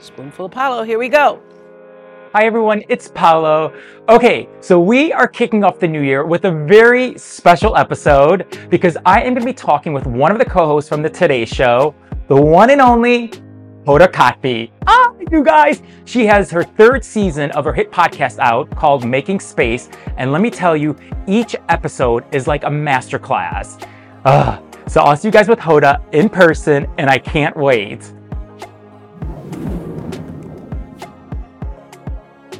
Spoonful of Paolo, here we go. Hi everyone, it's Paolo. Okay, so we are kicking off the new year with a very special episode because I am going to be talking with one of the co-hosts from the Today Show, the one and only Hoda Kotb. Ah, you guys, she has her third season of her hit podcast out called Making Space, and let me tell you, each episode is like a masterclass. Uh, so I'll see you guys with Hoda in person, and I can't wait.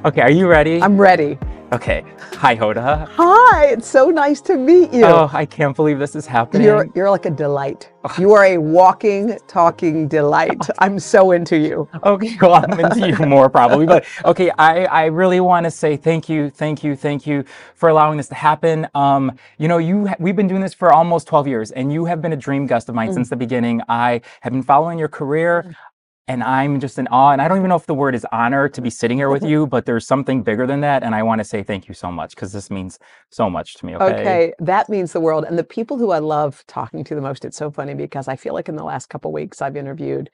Okay, are you ready? I'm ready. Okay. Hi, Hoda. Hi, it's so nice to meet you. Oh, I can't believe this is happening. You're you're like a delight. You are a walking, talking delight. I'm so into you. Okay, well, I'm into you more probably, but okay, I, I really want to say thank you, thank you, thank you for allowing this to happen. Um, you know, you we've been doing this for almost 12 years, and you have been a dream guest of mine Mm. since the beginning. I have been following your career. And I'm just in awe. And I don't even know if the word is honor to be sitting here with you, but there's something bigger than that. And I want to say thank you so much because this means so much to me. Okay. Okay, that means the world. And the people who I love talking to the most, it's so funny because I feel like in the last couple weeks I've interviewed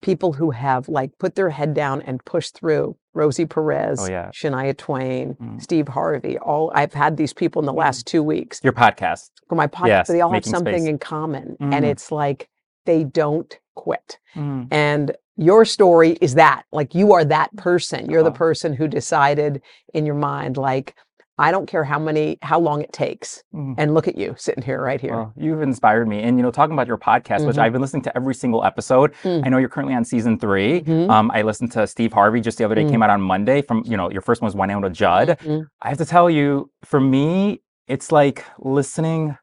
people who have like put their head down and pushed through. Rosie Perez, Oh, yeah. Shania Twain, Mm. Steve Harvey. All I've had these people in the last two weeks Your podcast. for my podcast. Yes, they all have something Space. in common, Mm. and it's like they don't quit. Mm. And your story is that, like, you are that person. You're the Oh. person who decided in your mind, like, I don't care how many, how long it takes. Mm. And look at you sitting here, right here. Well, you've inspired me. And, you know, talking about your podcast, which Mhm. I've been listening to every single episode. Mm. I know you're currently on season 3 Mhm. Um, I listened to Steve Harvey just the other day, Mm. came out on Monday from, you know, your first one was Wynonna Judd. Mhm. I have to tell you, for me, it's like listening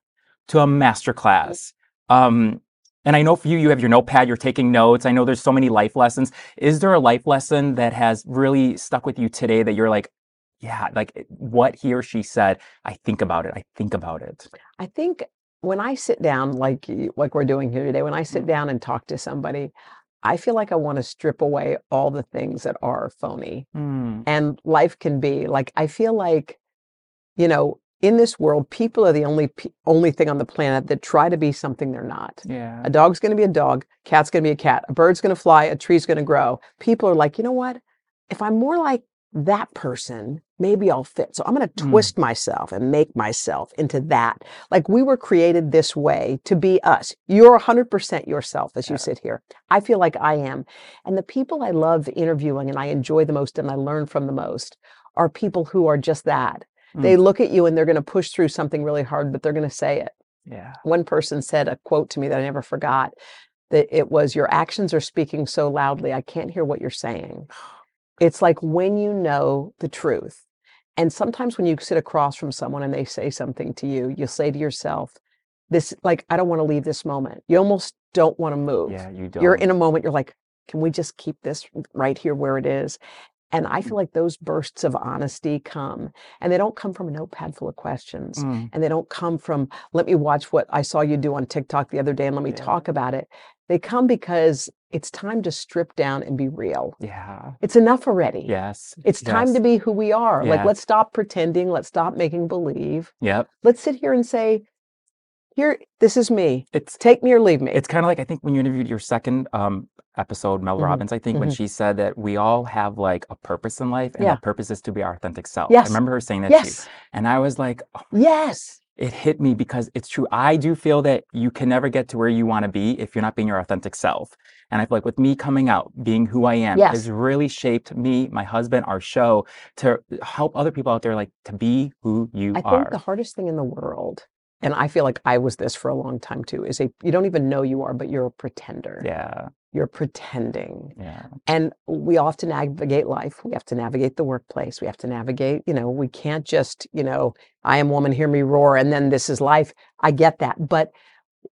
to a masterclass. Um, and I know for you, you have your notepad, you're taking notes. I know there's so many life lessons. Is there a life lesson that has really stuck with you today that you're like, yeah, like what he or she said, I think about it. I think about it. I think when I sit down, like like we're doing here today, when I sit Mm. down and talk to somebody, I feel like I want to strip away all the things that are phony. Mm, and life can be like i feel like you know in this world people are the only only thing on the planet that try to be something they're not. Yeah. a dog's going to be a dog cat's going to be a cat a bird's going to fly a tree's going to grow. People are like you know what? If i'm more like that person maybe i'll fit. So i'm going to Mm. twist myself and make myself into that. Like we were created this way to be us. You're 100% yourself as you Yeah. sit here. I feel like i am. And the people i love interviewing and i enjoy the most and i learn from the most are people who are just that they mm. look at you and they're going to push through something really hard but they're going to say it Yeah. one person said a quote to me that I never forgot that it was your actions are speaking so loudly I can't hear what you're saying. It's like when you know the truth. And sometimes when you sit across from someone and they say something to you, you'll say to yourself, this like I don't want to leave this moment. You almost don't want to move. Yeah, you don't. You're in a moment you're like, can we just keep this right here where it is? And I Mm. feel like those bursts of honesty come and they don't come from a notepad full of questions Mm, and they don't come from let me watch what I saw you do on TikTok the other day and let me Yeah. talk about it. They come because it's time to strip down and be real. yeah. It's enough already. Yes. It's time to be who we are. Like let's stop pretending, let's stop making believe. Yep. Let's sit here and say, here this is me. It's Take me or leave me. it's kind of like I think when you interviewed your second um episode, Mel Mhm, Robbins, I think when mhm. she said that we all have like a purpose in life, and Yeah. that purpose is to be our authentic self. Yes. I remember her saying that to you, yes. and I was like, oh, Yes. it hit me because it's true. I do feel that you can never get to where you want to be if you're not being your authentic self. And I feel like with me coming out, being who I am, Yes. has really shaped me, my husband, our show to help other people out there like to be who you I are. I think the hardest thing in the world, and I feel like I was this for a long time too, is a you don't even know you are, but you're a pretender. yeah, You're pretending. yeah, And we often navigate life. We have to navigate the workplace. We have to navigate, you know, we can't just, you know, I am woman, hear me roar, and then this is life. I get that. But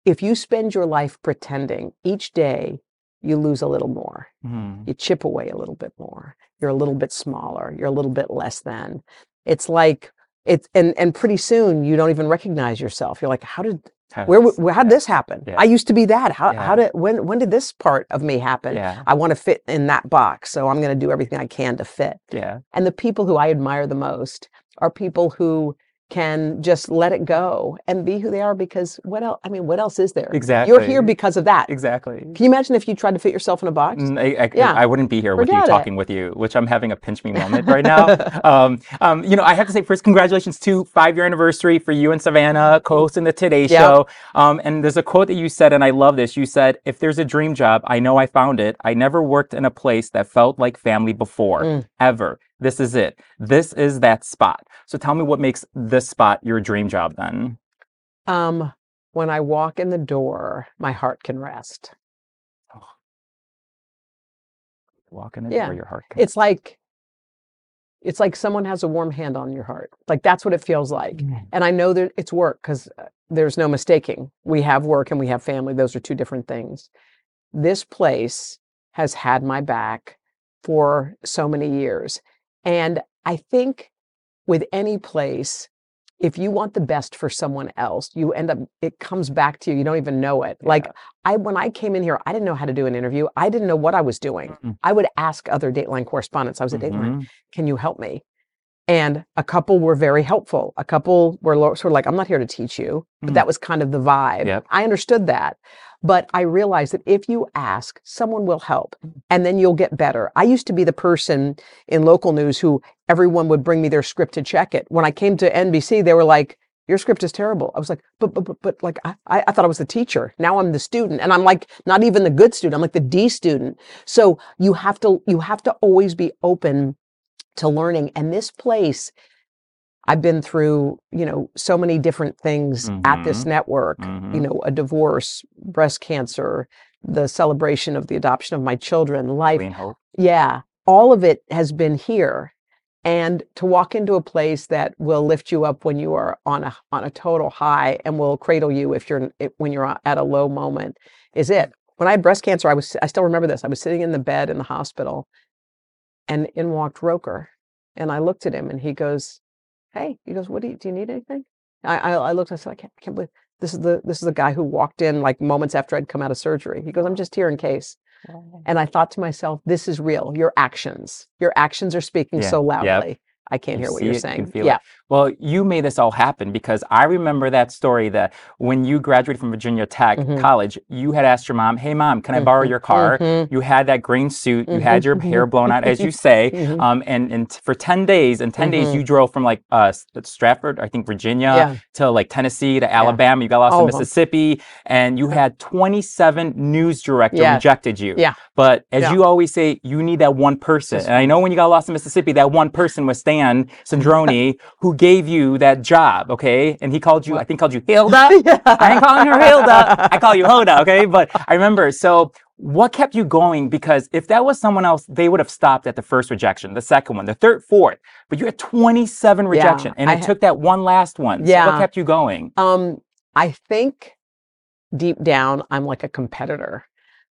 if you spend your life pretending each day, you lose a little more. Mhm. You chip away a little bit more. You're a little bit smaller. You're a little bit less than. It's like it's and and pretty soon you don't even recognize yourself. You're like, how did where, where how did yeah, this happen? yeah. I used to be that. How Yeah. how did when when did this part of me happen? I want to fit in that box, so I'm going to do everything I can to fit. yeah, And the people who I admire the most are people who can just let it go and be who they are because what else i mean what else is there Exactly. you're here because of that Exactly. can you imagine if you tried to fit yourself in a box Mm, I, I, Yeah. I wouldn't be here with you Forget it. talking with you, which I'm having a pinch me moment right now. um, um, you know, I have to say first, congratulations to five year anniversary for you and Savannah co-hosting the Today Yep. Show. Um, and there's a quote that you said, and I love this. You said, "If there's a dream job, I know I found it. I never worked in a place that felt like family before, Mm. ever. This is it. This is that spot." So tell me what makes this spot your dream job then. um when i walk in the door my heart can rest Walk in the Yeah. door, your heart. Can it's like it's like someone has a warm hand on your heart like that's what it feels like Mm. and i know that it's work because there's no mistaking we have work and we have family those are two different things this place has had my back for so many years and i think with any place if you want the best for someone else you end up it comes back to you you don't even know it. Like i when i came in here i didn't know how to do an interview. I didn't know what i was doing. Mm. i would ask other dateline correspondents. I was at dateline can you help me? And a couple were very helpful. A couple were sort of like, I'm not here to teach you. But Mm. that was kind of the vibe. Yep. I understood that. But I realized that if you ask, someone will help and then you'll get better. I used to be the person in local news who everyone would bring me their script to check it. When I came to NBC, they were like, your script is terrible. I was like, but, but, but, but like, I I thought I was the teacher. Now I'm the student. And I'm like, not even the good student. I'm like the D student. So you have to, you have to always be open to learning. And this place, I've been through, you know, so many different things at this Mhm. network, you Mhm. know, a divorce, breast cancer, the celebration of the adoption of my children, life. Yeah, all of it has been here. And to walk into a place that will lift you up when you are on a on a total high and will cradle you if you're when you're at a low moment is it. When I had breast cancer, I was I still remember this. I was sitting in the bed in the hospital, and in walked Roker, and I looked at him, and he goes, "Hey," he goes, "What do you do? You need anything?" I I, I looked. I said, "I can't, I can't believe this is the this is the guy who walked in like moments after I'd come out of surgery." He goes, "I'm just here in case." And I thought to myself, this is real. Your actions, your actions are speaking Yeah, so yep. I can't You hear what you're it, saying. can feel yeah. it. Well, you made this all happen because I remember that story that when you graduated from Virginia Tech Mhm. College, you had asked your mom, "Hey, mom, can I borrow Mhm, your car?" mhm, You had that green suit. You had your hair blown out, as you say. mhm. Um, and and t- for ten days, in 10 days, you drove from like uh, Stratford, I think Virginia, Yeah. to like Tennessee to Alabama. You got lost All in. Mississippi, and you had 27 news director Yes. rejected you. Yeah. But as Yeah. you always say, you need that one person. And I know when you got lost in Mississippi, that one person was Stan Sandroni, who gave you that job. Okay, and he called you, I think, called you Hilda. I ain't calling her Hilda. I call you Hoda, okay? But I remember, so what kept you going? Because if that was someone else, they would have stopped at the first rejection, the second one, the third, fourth. But you had 27 rejection, and it ha- took that one last one. So Yeah. what kept you going? Um, I think deep down, I'm like a competitor.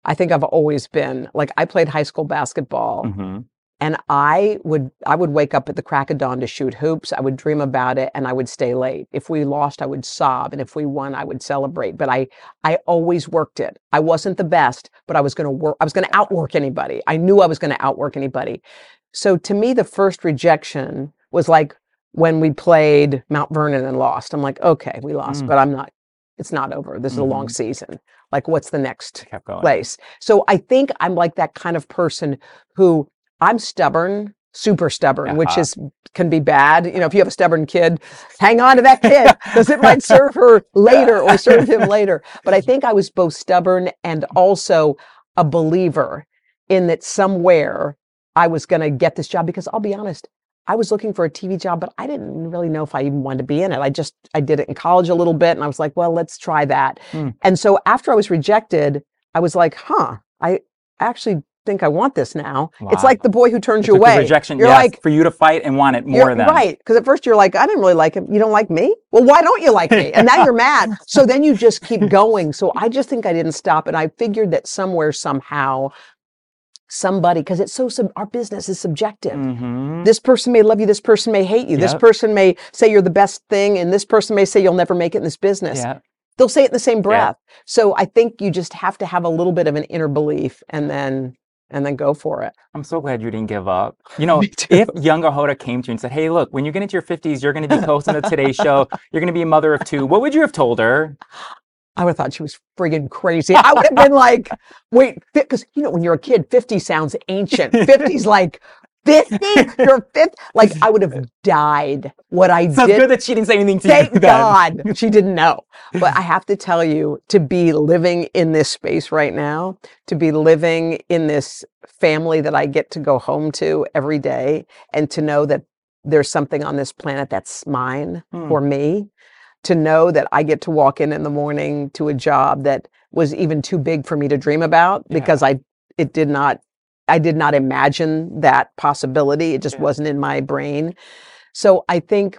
I think I've always been like I played high school basketball Mhm. and I would I would wake up at the crack of dawn to shoot hoops. I would dream about it and I would stay late. If we lost, I would sob and if we won, I would celebrate. But I I always worked it. I wasn't the best, but I was going to work I was going to outwork anybody. I knew I was going to outwork anybody. So to me the first rejection was like when we played Mount Vernon and lost. I'm like, "Okay, we lost, Mm. but I'm not it's not over. This is a long Mhm. season. Like what's the next place. So I think I'm like that kind of person who I'm stubborn, super stubborn, which Uh-huh. is can be bad. You know, if you have a stubborn kid, hang on to that kid because it might serve her later or serve him later. But I think I was both stubborn and also a believer in that somewhere I was going to get this job because I'll be honest, I was looking for a TV job, but I didn't really know if I even wanted to be in it. I just I did it in college a little bit and I was like, well, let's try that. Hmm. And so after I was rejected, I was like, huh, I actually think I want this now. It's like the boy who turns It you away. rejection, You're yes, like, for you to fight and want it more than right. Because at first you're like, I didn't really like him. You don't like me? Well, why don't you like me? And now you're mad. So then you just keep going. So I just think I didn't stop. And I figured that somewhere, somehow, somebody, because it's so, sub- our business is subjective. Mhm. This person may love you, this person may hate you, this person may say you're the best thing, and this person may say you'll never make it in this business. Yeah. They'll say it in the same breath. So I think you just have to have a little bit of an inner belief and then and then go for it. I'm so glad you didn't give up. You know, if younger Hoda came to you and said, "Hey, look, when you get into your 50s, you're going to be hosting the Today Show. You're going to be a mother of two. What would you have told her? I would have thought she was friggin' crazy. I would have been like, wait, because you know, when you're a kid, 50 sounds ancient. 50's like, 50? You're 50? Like, I would have died. What I did. So did. good that she didn't say anything to Thank you then. God she didn't know. But I have to tell you, to be living in this space right now, to be living in this family that I get to go home to every day, and to know that there's something on this planet that's mine Hmm. for me, to know that I get to walk in in the morning to a job that was even too big for me to dream about Yeah. because I it did not I did not imagine that possibility. It just Yeah. wasn't in my brain. So I think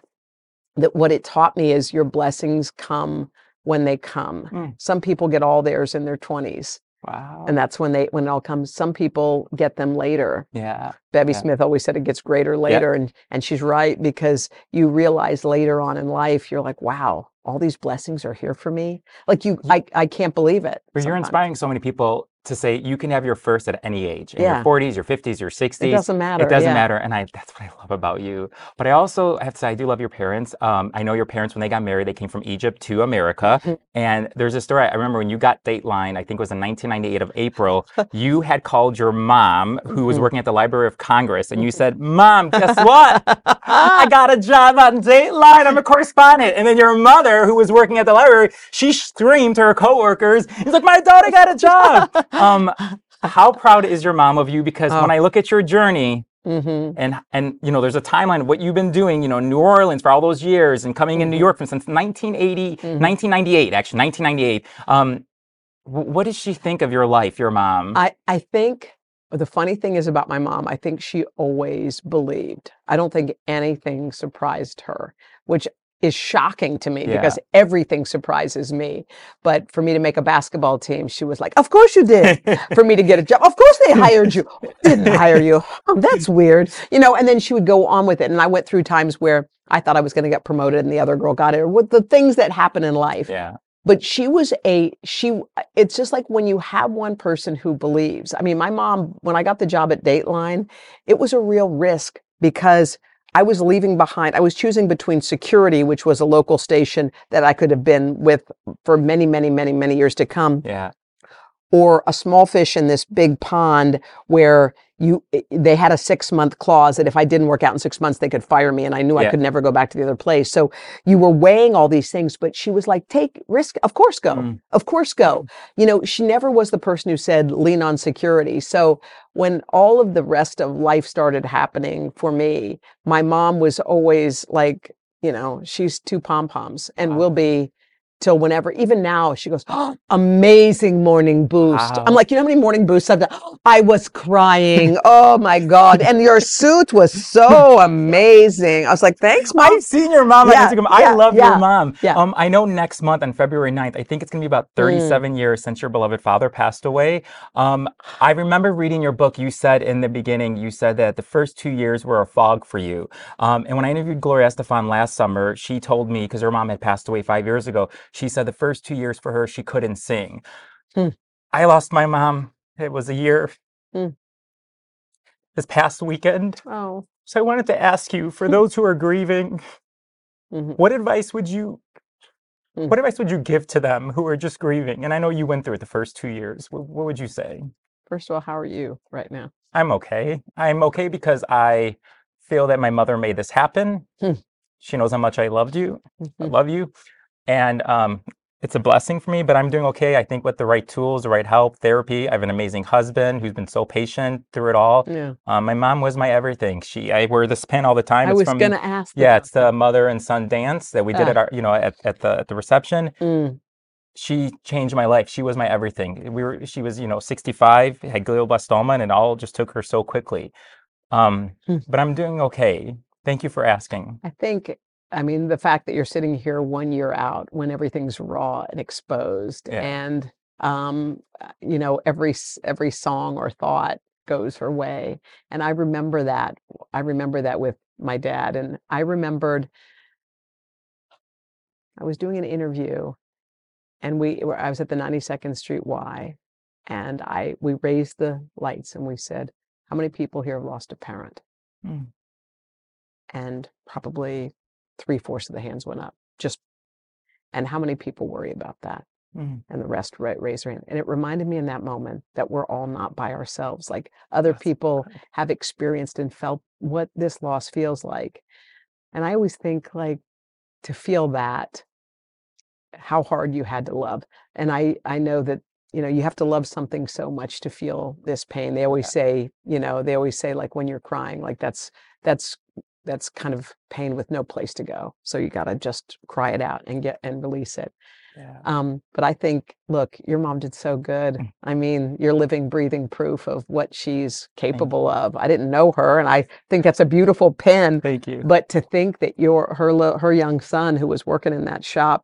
that what it taught me is your blessings come when they come. Mm. Some people get all theirs in their 20s Wow. and that's when they when it all comes. Some people get them later. yeah. Bevy Yeah. Smith always said it gets greater later and and she's right because you realize later on in life you're like, wow, all these blessings are here for me. Like you I I can't believe it. But you're inspiring so many people to say you can have your first at any age in Yeah. your 40s, your 50s, your 60s. It doesn't matter. It doesn't yeah. matter, and I that's what I love about you. But I also have to say I do love your parents. Um, I know your parents when they got married, they came from Egypt to America, Mhm. and there's a story. I remember when you got Dateline. I think it was in 1998 of April. you had called your mom, who was Mhm. working at the Library of Congress, and you Mhm. said, "Mom, guess what? I got a job on Dateline. I'm a correspondent." And then your mother, who was working at the library, she screamed to her coworkers, "He's like, my daughter got a job." um, how proud is your mom of you? Because when Oh. I look at your journey, Mhm. and and you know there's a timeline of what you've been doing you know new orleans for all those years and coming in new Mhm. york from since 1980 Mhm. 1998 actually 1998 um what does she think of your life your mom I, I think the funny thing is about my mom, I think she always believed. I don't think anything surprised her, which is shocking to me Yeah. because everything surprises me. But for me to make a basketball team, she was like, Of course you did. for me to get a job, of course they hired you. Didn't hire you. Oh, that's weird. You know, and then she would go on with it. And I went through times where I thought I was going to get promoted and the other girl got it, with the things that happen in life yeah but she was a she it's just like when you have one person who believes i mean my mom when i got the job at dateline it was a real risk because i was leaving behind i was choosing between security which was a local station that i could have been with for many many many many years to come yeah. or a small fish in this big pond where you they had a six month clause that if I didn't work out in six months they could fire me and I knew I could never go back to the other place. So you were weighing all these things, but she was like, take risk, of course go. Mm. Of course go. You know, she never was the person who said lean on security. So when all of the rest of life started happening for me, my mom was always like, you know, she's two pom poms and Wow. will be till whenever. Even now, she goes, oh, amazing morning boost. Wow. I'm like, you know how many morning boosts I've done? I was crying. oh my God. And your suit was so amazing. I was like, thanks, Mike. I've seen your mom Yeah, on Instagram. I love yeah, your mom. yeah. Um, I know next month on February 9th, I think it's gonna be about 37 years since your beloved father passed away. Um, I remember reading your book. You said in the beginning, you said that the first two years were a fog for you. Um, and when I interviewed Gloria Estefan last summer, she told me because her mom had passed away five years ago. She said the first two years for her, she couldn't sing. Hmm. I lost my mom. It was a year. Hmm. This past weekend. Oh. So I wanted to ask you, for those who are grieving, mhm. what advice would you Mm. what advice would you give to them who are just grieving? And I know you went through it the first two years. What, what would you say? First of all, how are you right now? I'm okay. I'm okay because I feel that my mother made this happen. Hmm. She knows how much I loved you. I Mhm. love you. And um, it's a blessing for me, but I'm doing okay. I think with the right tools, the right help, therapy. I have an amazing husband who's been so patient through it all. Yeah. Um, my mom was my everything. She, I wear this pin all the time. I It's was from- going to ask. Yeah, it's the mother and son dance that we did Ah. at our, you know, at, at the at the reception. Mm. She changed my life. She was my everything. We were, she was, you know, 65, had glioblastoma, and it all just took her so quickly. Um, Hmm. but I'm doing okay. Thank you for asking. I think, I mean, the fact that you're sitting here one year out when everything's raw and exposed, Yeah. and um, uh, you know, every every song or thought goes her way, and I remember that. I remember that with my dad, and I remembered I was doing an interview, and we were, I was at the 92nd Street Y, and I we raised the lights and we said, "How many people here have lost a parent?" Mm. And probably three fourths of the hands went up. Just and how many people worry about that? Mm. And the rest ra- raised their hand. And it reminded me in that moment that we're all not by ourselves. Like other That's people good. have experienced and felt what this loss feels like. And I always think like to feel that, how hard you had to love. And I I know that you know you have to love something so much to feel this pain. They always say, you know, they always say like when you're crying, like that's that's that's kind of pain with no place to go. So you got to just cry it out and get and release it. Yeah. Um, but I think, look, your mom did so good. Mm. I mean, you're living, breathing proof of what she's capable of. I didn't know her, and I think that's a beautiful pin. Thank you. But to think that your her her young son, who was working in that shop,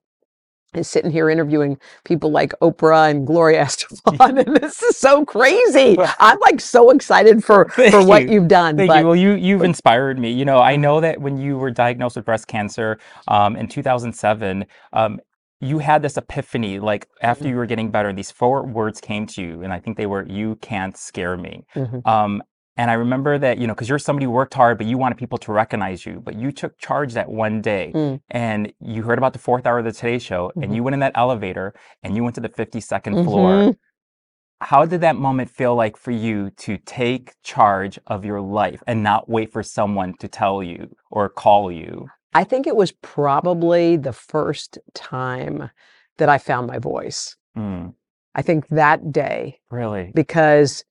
is sitting here interviewing people like Oprah and Gloria Estefan, and this is so crazy. Well- I'm like so excited for for what you. you've done. Thank but you. Well, you you've inspired me. You know, I know that when you were diagnosed with breast cancer um, in 2007, um, you had this epiphany. Like after Mhm. you were getting better, these four words came to you, and I think they were, "You can't scare me." Mhm. Um, and I remember that, you know, because you're somebody who worked hard, but you wanted people to recognize you. But you took charge that one day Mm. and you heard about the fourth hour of the Today Show Mhm. and you went in that elevator and you went to the 52nd floor. Mhm. How did that moment feel like for you to take charge of your life and not wait for someone to tell you or call you? I think it was probably the first time that I found my voice. Mm, I think that day really? because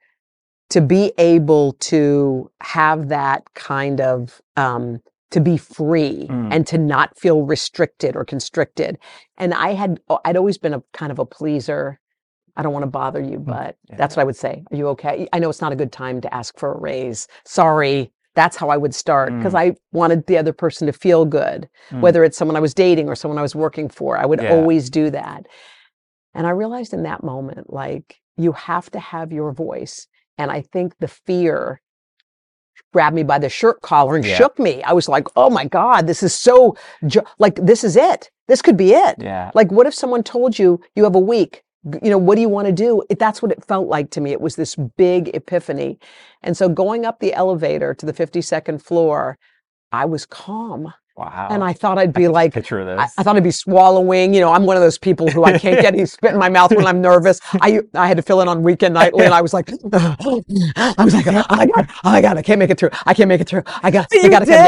to be able to have that kind of um, to be free Mm. and to not feel restricted or constricted. And i had oh, i'd always been a kind of a pleaser. I don't want to bother you but that's what i would say. Are you okay? I know it's not a good time to ask for a raise. Sorry. That's how i would start because i wanted the other person to feel good Mm. whether it's someone i was dating or someone i was working for. I would Yeah. always do that. And i realized in that moment like you have to have your voice and I think the fear grabbed me by the shirt collar and Yeah. shook me. I was like, oh my God, this is so, like, this is it. This could be it. Yeah. Like, what if someone told you, you have a week? You know, what do you want to do? It, that's what it felt like to me. It was this big epiphany. And so going up the elevator to the 52nd floor, I was calm. Wow. And I thought I'd be like, picture this. I, I thought I'd be swallowing. You know, I'm one of those people who I can't get any spit in my mouth when I'm nervous. I I had to fill in on weekend nightly, and I was like, I was like, oh my god, oh my god, I can't make it through. I can't make it through. I got, I you got to. I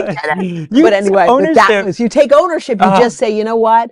uh, it. you but anyway, that was you take ownership. You Uh-huh. just say, you know what.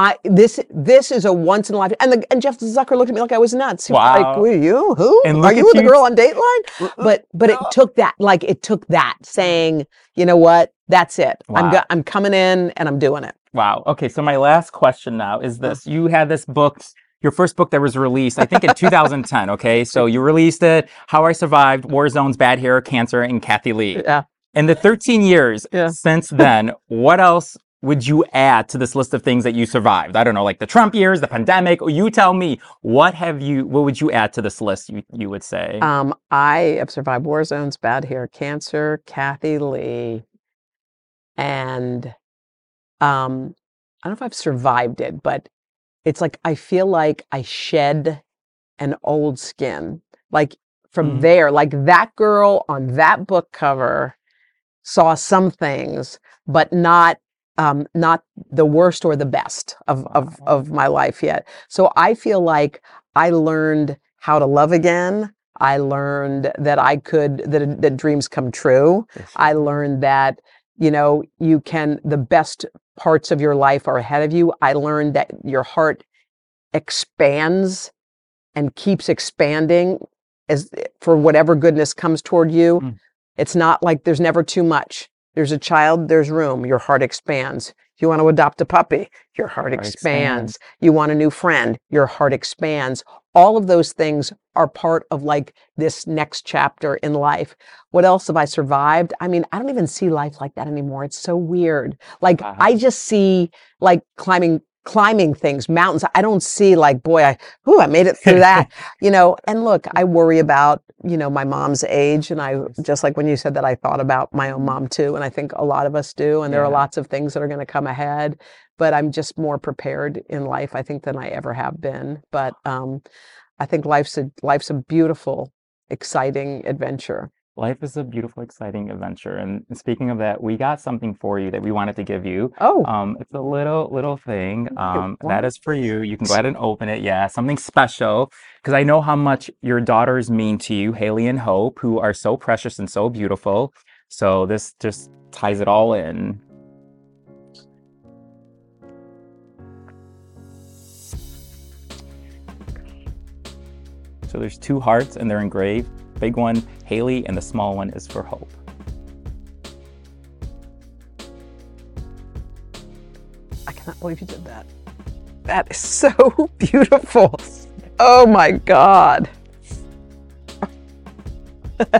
I this this is a once in a lifetime. And the, and Jeff Zucker looked at me like I was nuts. He was like, Wow. "Who are you? Who And are you the girl on Dateline?" But but it took that like it took that saying, you know what, that's it. I'm go- I'm coming in and I'm doing it. Wow. Okay. So my last question now is Uh-huh. this: You had this book, your first book that was released, I think in 2010. Okay. So you released it, How I Survived War Zones, Bad Hair, Cancer, and Kathie Lee. Yeah. In the 13 years Yeah. since then, what else would you add to this list of things that you survived? I don't know, like the Trump years, the pandemic. You tell me, what have you? What would you add to this list? You you would say. Um, I have survived war zones, bad hair, cancer, Kathie Lee, and um, I don't know if I've survived it, but it's like I feel like I shed an old skin. Like from Mm. there, like that girl on that book cover saw some things, but not um, not the worst or the best of, of of my life yet. So I feel like I learned how to love again. I learned that I could that that dreams come true. I learned that you know you can the best parts of your life are ahead of you. I learned that your heart expands and keeps expanding as for whatever goodness comes toward you. Mm. It's not like there's never too much. There's a child, there's room. Your heart expands. You want to adopt a puppy, your heart Heart expands. expands. You want a new friend, your heart expands. All of those things are part of like this next chapter in life. What else have I survived? I mean, I don't even see life like that anymore. It's so weird. Like Wow. I just see like climbing climbing things, mountains. I don't see like, boy, I whew, I made it through that. you know, and look, I worry mm-hmm. about, you know, my mom's age. And I just like when you said that, I thought about my own mm-hmm. mom too. And I think a lot of us do. And there are lots of things that are going to come ahead. But I'm just more prepared in life, I think, than I ever have been. But um I think life's a life's a beautiful, exciting adventure. Life is a beautiful, exciting adventure. And speaking of that, we got something for you that we wanted to give you. Oh, Um, it's a little little thing. Um, that is for you. You can go ahead and open it. Yeah, something special because I know how much your daughters mean to you, Haley and Hope, who are so precious and so beautiful. So this just ties it all in. So there's two hearts and they're engraved. Big one, Haley, and the small one is for Hope. I cannot believe you did that. That is so beautiful. Oh my God.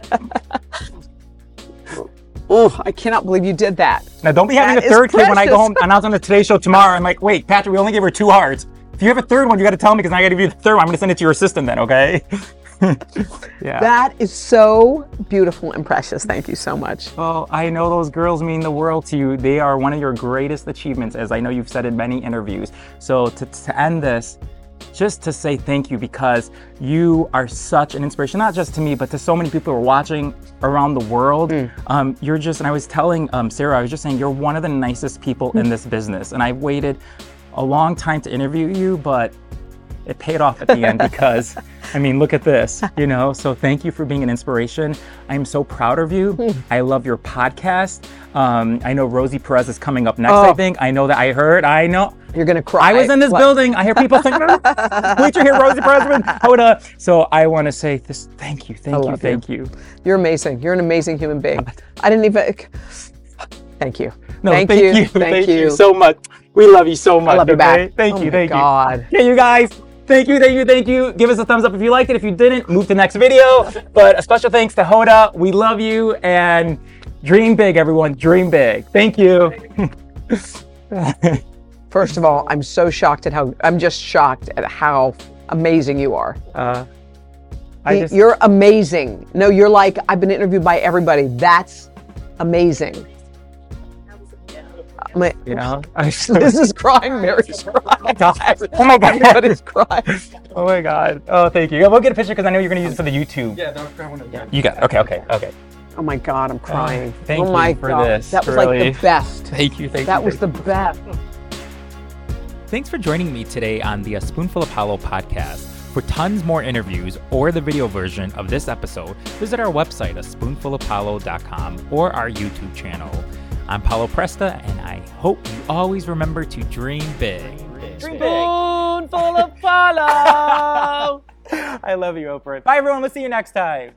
oh, I cannot believe you did that. Now, don't be having That a third kid when I go home announce on the Today Show tomorrow. I'm like, wait, Patrick, we only gave her two hearts. If you have a third one, you got to tell me because I got to give you the third one. I'm going to send it to your assistant then, okay? yeah. That is so beautiful and precious. Thank you so much. well, I know those girls mean the world to you. They are one of your greatest achievements, as I know you've said in many interviews. So to, to end this, just to say thank you because you are such an inspiration, not just to me, but to so many people who are watching around the world. Um, you're just, and I was telling um, Sarah, I was just saying, you're one of the nicest people in this business. And I've waited a long time to interview you, but it paid off at the end because, I mean, look at this, you know? So thank you for being an inspiration. I'm so proud of you. I love your podcast. Um, I know Rosie Perez is coming up next, I Oh. think. I know that I heard, I know. You're going to cry. I was in this What? building. I hear people saying, "Wait to hear Rosie Perez Hoda." So I want to say this. Thank you, thank you, love you. thank you. You're amazing. You're an amazing human being. I didn't even. Thank you. No, thank, thank, you. you, Thank, you. so much. We love you so much. I love you okay? back. Thank Oh you, thank you. God. Yeah, you guys. Thank you, thank you, thank you. Give us a thumbs up if you liked it. If you didn't, move to the next video. But a special thanks to Hoda. We love you and dream big, everyone. Dream big. Thank you. First of all, I'm so shocked at how. I'm just shocked at how amazing you are. Uh, I just, You're amazing. No, you're like I've been interviewed by everybody. That's amazing. I'm like, you know, this is crying. Mary's crying. Oh my God. Everybody's crying. Oh my god. Oh, thank you. We'll get a picture because I know you're going to use it for the YouTube. Yeah, no, I want to. You got it. Okay, okay, okay. Oh my God, I'm uh, crying. thank oh my you for God. this, That was like the best. Thank you, thank That you. That was the best. Thanks for joining me today on the A Spoonful of Paolo podcast. For tons more interviews or the video version of this episode, visit our website, a spoonfulofpaolo.com, or our YouTube channel. I'm Paolo Presta, and I hope you always remember to dream big. Spoonful of Paolo. I love you, Oprah. Bye, everyone. We'll see you next time.